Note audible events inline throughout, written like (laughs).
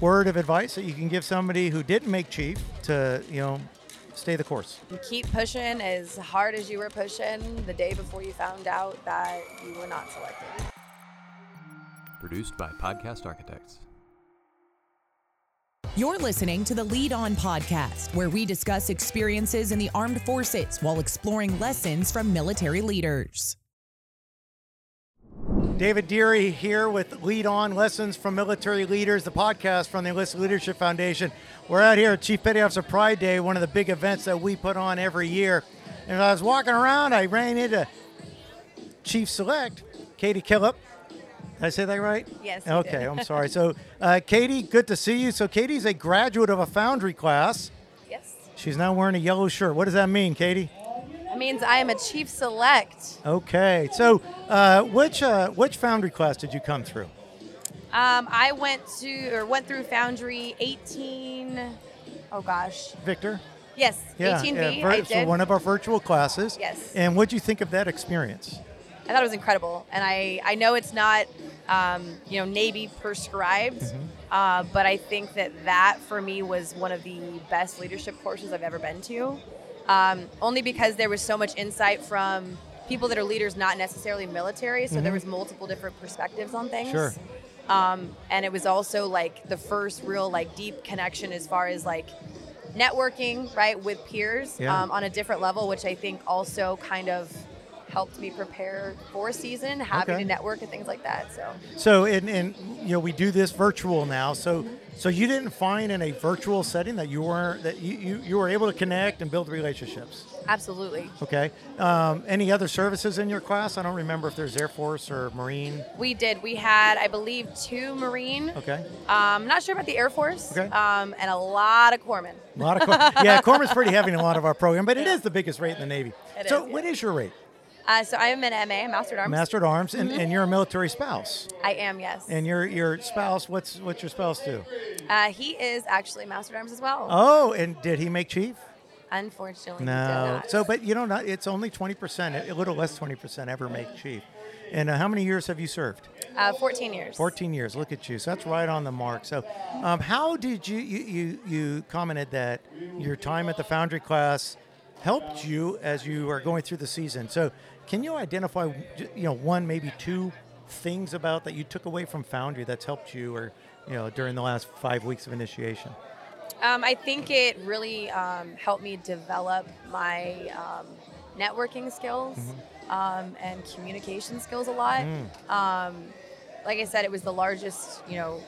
word of advice that you can give somebody who didn't make chief to, you know, stay the course? Keep pushing as hard as you were pushing the day before you found out that you were not selected. Produced by Podcast Architects. You're listening to the Lead On podcast, where we discuss experiences in the armed forces while exploring lessons from military leaders. David Dearie here with Lead On Lessons from Military Leaders, the podcast from the Enlisted Leadership Foundation. We're out here at Chief Petty Officer Pride Day, one of the big events that we put on every year. And as I was walking around, I ran into Chief Select, Katie Killip. Did I say that right? Yes. Okay. I'm sorry. (laughs) So, uh, Katie, good to see you. So, Katie's a graduate of a foundry class. yes. She's now wearing a yellow shirt. What does that mean, Katie? Means I am a chief select. Okay. So, uh, which uh, which foundry class did you come through? Um, I went to or went through Foundry 18. Oh gosh. Victor? Yes. 18B. vir- I so one of our virtual classes. Yes. And what do you think of that experience? I thought it was incredible, and I I know it's not um, you know Navy prescribed, Mm-hmm. uh, but I think that that for me was one of the best leadership courses I've ever been to. Um, only because there was so much insight from people that are leaders, not necessarily military. So there was multiple different perspectives on things. Mm-hmm. Sure. Um, and it was also like the first real like deep connection as far as like networking right with peers Yeah. um, on a different level which i think also kind of helped me prepare for a season having Okay. to network and things like that so So, and, and you know, we do this virtual now. So, so you didn't find in a virtual setting that you were that you, you, you were able to connect and build relationships. absolutely Okay. Um, any other services in your class? I don't remember if there's Air Force or Marine. we did we had i believe two marine Okay. I'm um, not sure about the air force Okay. um, and a lot of corpsmen A lot of cor- (laughs) yeah, Corpsman's pretty heavy in a lot of our program, but it is the biggest rate in the Navy. It so, is, yeah. is your rate? Uh, so i am an ma master at arms Master at Arms, and, and you're a military spouse. i am yes And your your spouse, what's what's your spouse do? uh, he is actually master at arms as well Oh, and did he make chief? unfortunately No. So, but you know, not it's only twenty percent, a little less twenty percent ever make chief. And uh, how many years have you served? uh, 14 years 14 years. Look at you. So that's right on the mark. So, um, how did you, you you you commented that your time at the Foundry class helped you as you are going through the season? So, can you identify, you know, one maybe two things about that you took away from Foundry that's helped you, or you know, during the last five weeks of initiation? Um, I think it really um, helped me develop my um, networking skills um, and communication skills a lot. Um, like I said, it was the largest, you know,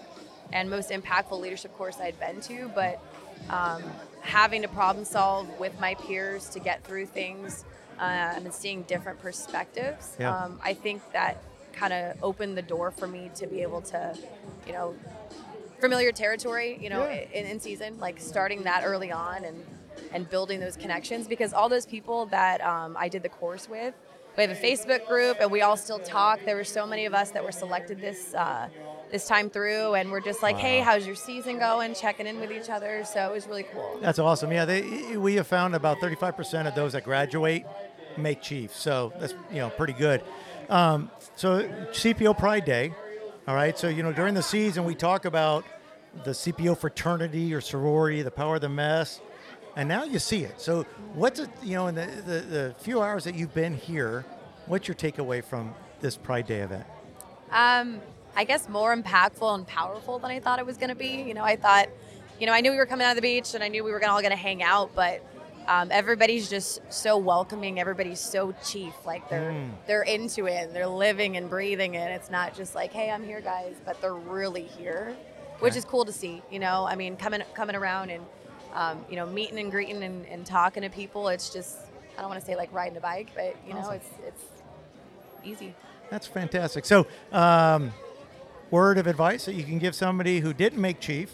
and most impactful leadership course I'd been to, but um, having to problem solve with my peers to get through things uh, and seeing different perspectives, Yeah. um, I think that kind of opened the door for me to be able to, you know, familiar territory, you know, Yeah. in, in season, like starting that early on and and building those connections because all those people that um, I did the course with, we have a Facebook group and we all still talk. There were so many of us that were selected this uh, this time through, and we're just like, hey, how's your season going? Checking in with each other. So it was really cool. That's awesome. Yeah, they, we have found about 35% of those that graduate make chief. So that's you know pretty good. Um, so CPO Pride Day, all right. So you know during the season we talk about the CPO fraternity or sorority, the power of the mess, and now you see it. So what's it? You know in the, the, the few hours that you've been here, what's your takeaway from this Pride Day event? Um, I guess more impactful and powerful than I thought it was going to be. You know, I thought, you know, I knew we were coming out of the beach and I knew we were gonna, all going to hang out, but um, everybody's just so welcoming. Everybody's so chief. Like they're they're into it. And they're living and breathing it. It's not just like, hey, I'm here, guys, but they're really here, which is cool to see. You know, I mean, coming coming around and um, you know meeting and greeting and, and talking to people. It's just I don't want to say like riding a bike, but you know, it's it's easy. That's fantastic. So, um, word of advice that you can give somebody who didn't make chief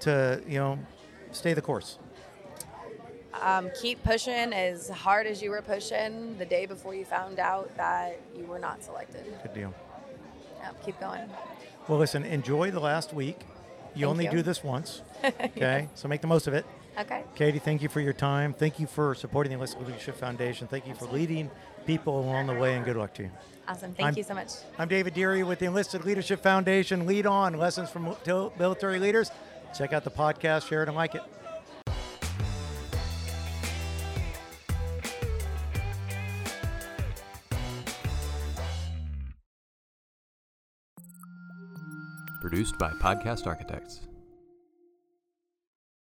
to you know stay the course. um, keep pushing as hard as you were pushing the day before you found out that you were not selected. Good deal. Yeah, keep going. Well, listen, enjoy the last week. You Thank only you. do this once, (laughs) okay? So make the most of it. Okay. Katie, thank you for your time. Thank you for supporting the Enlisted Leadership Foundation. Thank you for leading people along the way, and good luck to you. Awesome. Thank I'm- you so much. I'm David Dearie with the Enlisted Leadership Foundation. Lead on lessons from military leaders. Check out the podcast, share it, and like it. Produced by Podcast Architects.